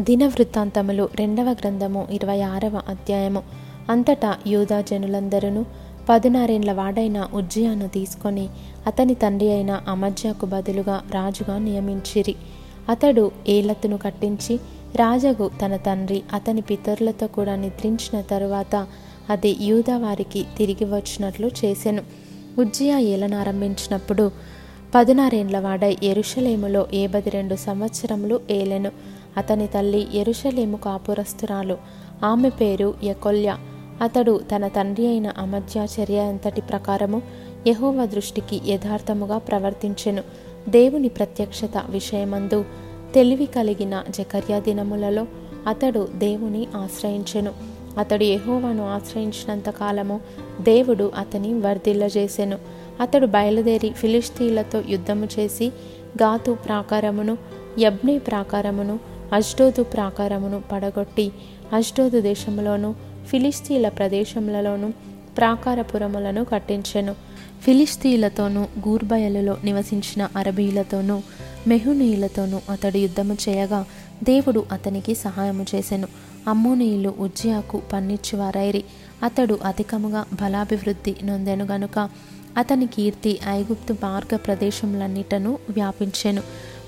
దిన వృత్తాంతములు రెండవ గ్రంథము ఇరవై ఆరవ అధ్యాయము. అంతటా యూదా జనులందరూ పదినారేండ్ల వాడైన ఉజ్జయాను తీసుకొని అతని తండ్రి అయిన అమజ్యాకు బదులుగా రాజుగా నియమించిరి. అతడు ఏలత్తును కట్టించి రాజగు తన తండ్రి అతని పితరులతో కూడా నిద్రించిన తరువాత అది యూదా వారికి తిరిగి వచ్చినట్లు చేసెను. ఉజ్జియా ఏలనారంభించినప్పుడు పదినారేండ్ల వాడై ఎరుషలేములో ఏబది రెండు సంవత్సరములు ఏలెను. అతని తల్లి ఎరుషలేము కాపురస్తురాలు. ఆమె పేరు యకొల్య. అతడు తన తండ్రి అయిన అమధ్యాచర్య అంతటి ప్రకారము యహోవ దృష్టికి యథార్థముగా ప్రవర్తించెను. దేవుని ప్రత్యక్షత విషయమందు తెలివి కలిగిన జకర్యా దినములలో అతడు దేవుని ఆశ్రయించెను. అతడు యహోవాను ఆశ్రయించినంత కాలము దేవుడు అతని వర్ధిల్లజేసెను అతడు బయలుదేరి ఫిలిస్తీన్లతో యుద్ధము చేసి గాతు ప్రాకారమును యబ్నే ప్రాకారమును అష్డోదు ప్రాకారమును పడగొట్టి అష్డోదు దేశంలోను ఫిలిస్తీన్ల ప్రదేశములలోను ప్రాకారపురములను కట్టించెను. ఫిలిస్తీన్లతోనూ గూర్బయలులో నివసించిన అరబీలతోనూ మెహునీయులతోనూ అతడు యుద్ధము చేయగా దేవుడు అతనికి సహాయము చేసెను. అమ్మోనీయులు ఉజ్జియాకు పన్నిచ్చివారైరి. అతడు అధికముగా బలాభివృద్ధి నొందెను గనుక అతని కీర్తి ఐగుప్తు మార్గ ప్రదేశములన్నిటను వ్యాపించెను.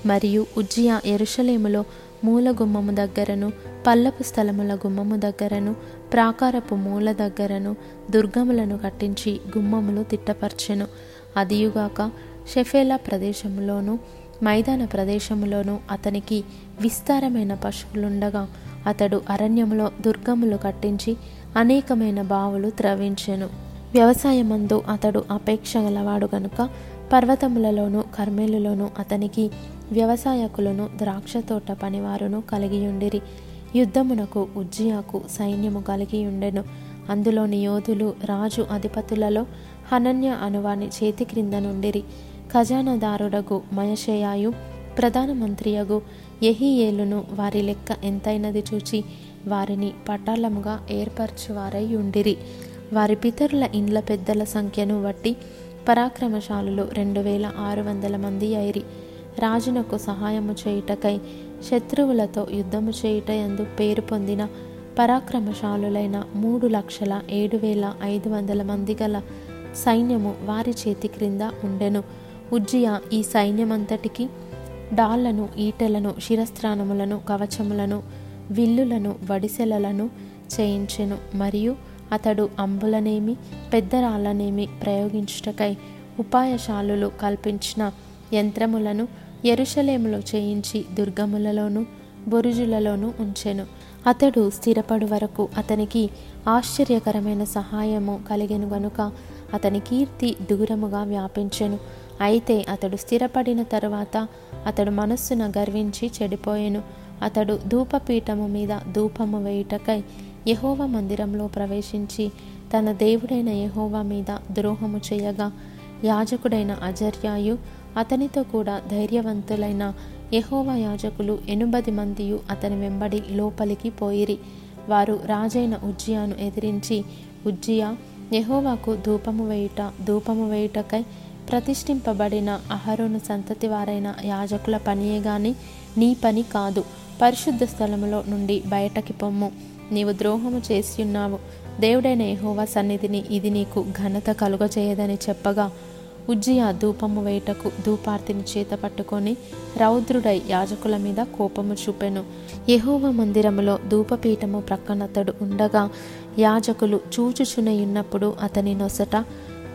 మరియు ఉజ్జియా ఎరుషలేములో మూల గుమ్మము దగ్గరను పల్లపు స్థలముల గుమ్మము దగ్గరను ప్రాకారపు మూల దగ్గరను దుర్గములను కట్టించి గుమ్మములు తిట్టపర్చెను. అదియుగాక షెఫేలా ప్రదేశములోను మైదాన ప్రదేశములోను అతనికి విస్తారమైన పశువులుండగా అతడు అరణ్యములో దుర్గములు కట్టించి అనేకమైన బావులు త్రవించెను. వ్యవసాయమందు అతడు అపేక్ష గలవాడు గనుక పర్వతములలోను కర్మేలులోను అతనికి వ్యవసాయకులను ద్రాక్ష తోట పనివారును కలిగియుండిరి. యుద్ధమునకు ఉజ్జియాకు సైన్యము కలిగియుండెను. అందులోని యోధులు రాజు అధిపతులలో హనన్య అనువాని చేతి క్రింద నుండిరి. ఖజానాదారుడగు మయషయాయు ప్రధానమంత్రియగు ఎహియేలును వారి లెక్క ఎంతైనది చూచి వారిని పటాలముగా ఏర్పరచువారై ఉండిరి. వారి పితరుల ఇండ్ల పెద్దల సంఖ్యను బట్టి పరాక్రమశాలులు రెండు వేల ఆరు వందల మంది అయిరి. రాజునకు సహాయము చేయుటకై శత్రువులతో యుద్ధము చేయుట ఎందు పేరు పొందిన పరాక్రమశాలులైన మూడు లక్షల ఏడు వేల ఐదు వందల మంది గల సైన్యము వారి చేతి క్రింద ఉండెను. ఉజ్జియా ఈ సైన్యమంతటికి డాళ్ళను ఈటెలను శిరస్త్రాణములను కవచములను విల్లులను వడిసెలలను చేయించెను. మరియు అతడు అంబులనేమి పెద్ద రాళ్ళనేమి ప్రయోగించుటకై ఉపాయశాలులు కల్పించిన యంత్రములను ఎరుషలేములో చేయించి దుర్గములలోను బొరుజులలోనూ ఉంచెను. అతడు స్థిరపడు వరకు అతనికి ఆశ్చర్యకరమైన సహాయము కలిగెను గనుక అతని కీర్తి దూరముగా వ్యాపించెను. అయితే అతడు స్థిరపడిన తరువాత అతడు మనస్సున గర్వించి చెడిపోయెను. అతడు ధూపపీఠము మీద ధూపము వేయుటకై యహోవ మందిరంలో ప్రవేశించి తన దేవుడైన యహోవా మీద ద్రోహము చేయగా యాజకుడైన అజర్యాయు అతనితో కూడా ధైర్యవంతులైన యహోవా యాజకులు ఎనుబది మందియు అతని వెంబడి లోపలికి పోయిరి. వారు రాజైన ఉజ్జియాను ఎదిరించి ఉజ్జియా యహోవాకు ధూపము వేయుట ధూపము వేయుటకై ప్రతిష్ఠింపబడిన అహరోను సంతతి వారైన యాజకుల పనియే గాని నీ పని కాదు. పరిశుద్ధ స్థలములో నుండి బయటకి పొమ్ము. నీవు ద్రోహము చేసి ఉన్నావు దేవుడైన యహోవా సన్నిధిని ఇది నీకు ఘనత కలుగజేయదని చెప్పగా ఉజ్జియా ధూపము వేటకు ధూపార్తిని చేత పట్టుకొని రౌద్రుడై యాజకుల మీద కోపము చూపెను. యహోవ మందిరములో ధూపపీఠము ప్రక్కనతడు ఉండగా యాజకులు చూచుచునయున్నప్పుడు అతని నొసట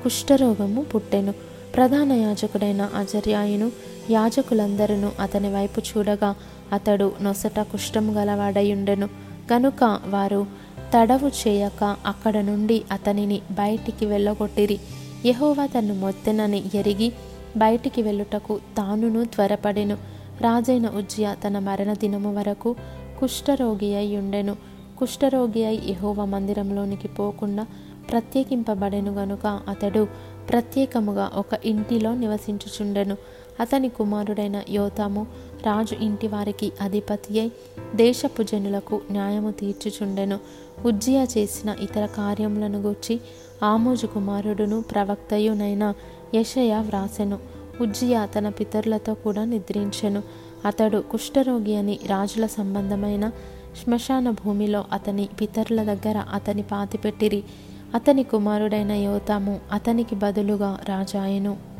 కుష్ఠరోగము పుట్టెను. ప్రధాన యాజకుడైన అజర్యాయును యాజకులందరూ అతని వైపు చూడగా అతడు నొసట కుష్ఠము గలవాడయుండెను. కనుక వారు తడవు చేయక అక్కడ నుండి అతనిని బయటికి వెళ్ళగొట్టిరి. యహోవా తను మొత్తెనని ఎరిగి బయటికి వెళ్ళుటకు తానును త్వరపడెను. రాజైన ఉజ్జియ తన మరణ దినము వరకు కుష్ఠరోగి అయి ఉండెను. కుష్ఠరోగి అయి యహోవ మందిరంలోనికి పోకుండా ప్రత్యేకింపబడెను గనుక అతడు ప్రత్యేకముగా ఒక ఇంటిలో నివసించుచుండెను. అతని కుమారుడైన యోతాము రాజు ఇంటి వారికి అధిపతి అయి దేశపు జనులకు న్యాయము తీర్చుచుండెను. ఉజ్జియా చేసిన ఇతర కార్యములను గూర్చి ఆమోజు కుమారుడును ప్రవక్తయునైన యషయ వ్రాసెను. ఉజ్జియా తన పితరులతో కూడా నిద్రించెను. అతడు కుష్ఠరోగి అని రాజుల సంబంధమైన శ్మశాన భూమిలో అతని పితరుల దగ్గర అతని పాతిపెట్టిరి. అతని కుమారుడైన యోతాము అతనికి బదులుగా రాజాయను.